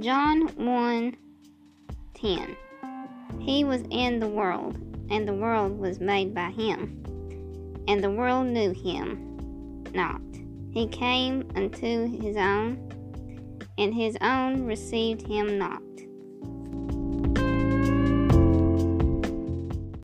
John 1 10. He was in the world, and the world was made by him, and the world knew him not. He came unto his own, and his own received him not.